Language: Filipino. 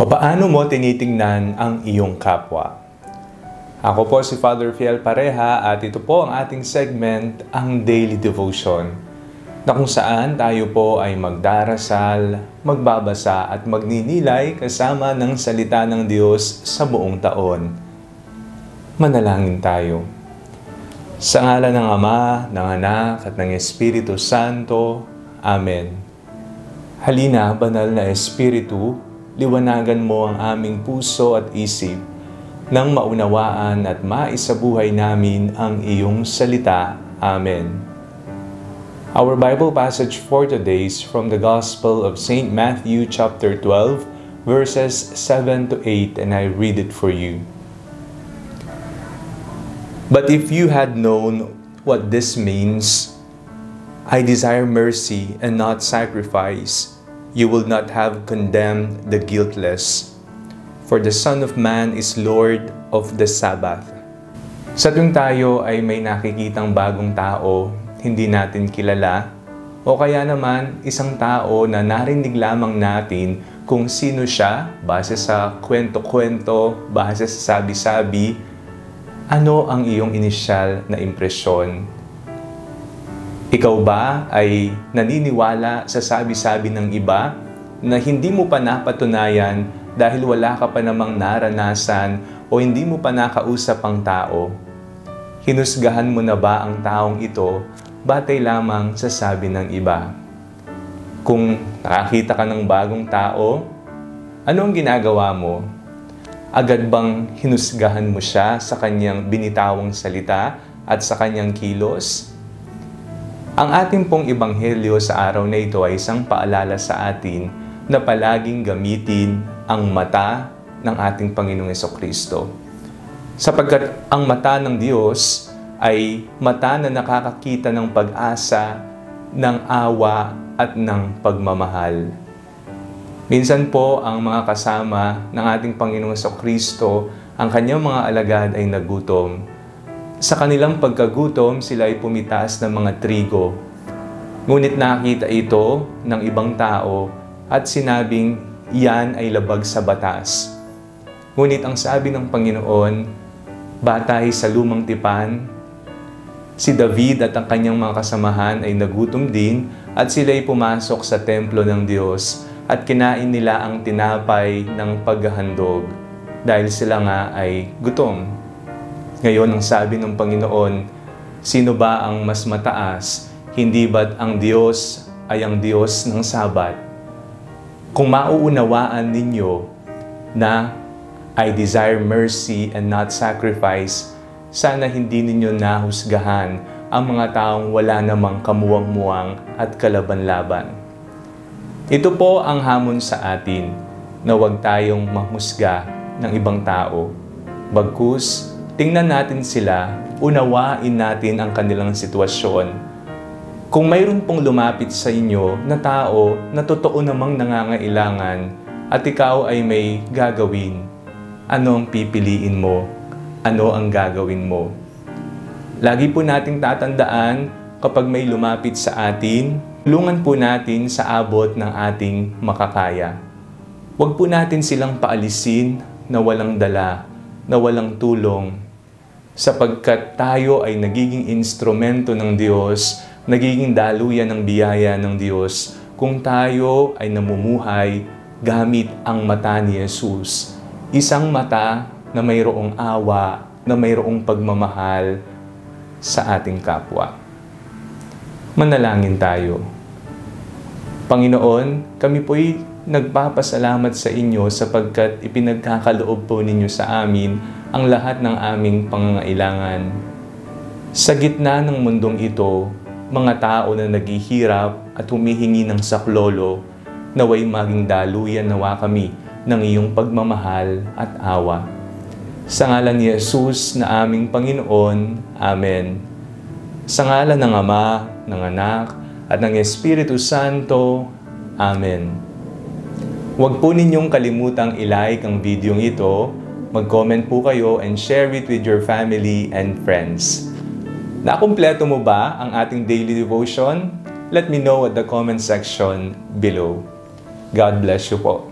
Papaano mo tinitingnan ang iyong kapwa? Ako po si Father Fiel Pareha at ito po ang ating segment, ang Daily Devotion, na kung saan tayo po ay magdarasal, magbabasa at magninilay kasama ng salita ng Diyos sa buong taon. Manalangin tayo. Sa ngala ng Ama, ng Anak at ng Espiritu Santo. Amen. Halina, banal na Espiritu, liwanagan mo ang aming puso at isip nang maunawaan at maisabuhay namin ang iyong salita. Amen. Our Bible passage for today is from the Gospel of St. Matthew chapter 12, verses 7 to 8, and I read it for you. But if you had known what this means, I desire mercy and not sacrifice, you will not have condemned the guiltless. For the Son of Man is Lord of the Sabbath. Sa tuwing tayo ay may nakikitang bagong tao, hindi natin kilala, o kaya naman isang tao na narinig lamang natin kung sino siya base sa kwento-kwento, base sa sabi-sabi, ano ang iyong inisyal na impresyon ikaw ba ay naniniwala sa sabi-sabi ng iba na hindi mo pa napatunayan dahil wala ka pa namang naranasan o hindi mo pa nakausap ang tao? Hinusgahan mo na ba ang taong ito batay lamang sa sabi ng iba? Kung nakakita ka ng bagong tao, ano ang ginagawa mo? Agad bang hinusgahan mo siya sa kanyang binitawang salita at sa kanyang kilos? Ang ating pong ibanghelyo sa araw na ito ay isang paalala sa atin na palaging gamitin ang mata ng ating Panginoong Kristo. Sapagkat ang mata ng Diyos ay mata na nakakakita ng pag-asa, ng awa at ng pagmamahal. Minsan po ang mga kasama ng ating Panginoong Kristo, ang kanyang mga alagad ay nagutom sa kanilang pagkagutom, sila ay pumitaas ng mga trigo. Ngunit nakita ito ng ibang tao at sinabing iyan ay labag sa batas. Ngunit ang sabi ng Panginoon, batay sa lumang tipan, si David at ang kanyang mga kasamahan ay nagutom din at sila ay pumasok sa templo ng Diyos at kinain nila ang tinapay ng paghahandog dahil sila nga ay gutom. Ngayon, ang sabi ng Panginoon, sino ba ang mas mataas? Hindi ba't ang Diyos ay ang Diyos ng Sabat? Kung mauunawaan ninyo na I desire mercy and not sacrifice, sana hindi ninyo nahusgahan ang mga taong wala namang kamuwang-muwang at kalaban-laban. Ito po ang hamon sa atin na huwag tayong mahusga ng ibang tao. Bagkus, tingnan natin sila, unawain natin ang kanilang sitwasyon. Kung mayroon pong lumapit sa inyo na tao na totoo namang nangangailangan at ikaw ay may gagawin, ano ang pipiliin mo? Ano ang gagawin mo? Lagi po nating tatandaan kapag may lumapit sa atin, tulungan po natin sa abot ng ating makakaya. Huwag po natin silang paalisin na walang dala, na walang tulong, sapagkat tayo ay nagiging instrumento ng Diyos, nagiging daluyan ng biyaya ng Diyos kung tayo ay namumuhay gamit ang mata ni Jesus. Isang mata na mayroong awa, na mayroong pagmamahal sa ating kapwa. Manalangin tayo. Panginoon, kami po'y nagpapasalamat sa inyo sapagkat ipinagkakaloob po ninyo sa amin ang lahat ng aming pangangailangan. Sa gitna ng mundong ito, mga tao na naghihirap at humihingi ng saklolo, naway maging daluyan nawa kami ng iyong pagmamahal at awa. Sa ngalan ni Jesus na aming Panginoon, Amen. Sa ngalan ng Ama, ng Anak, at ng Espiritu Santo, Amen. Huwag po ninyong kalimutang ilike ang video ito Mag-comment po kayo and share it with your family and friends. Nakumpleto mo ba ang ating daily devotion? Let me know at the comment section below. God bless you po.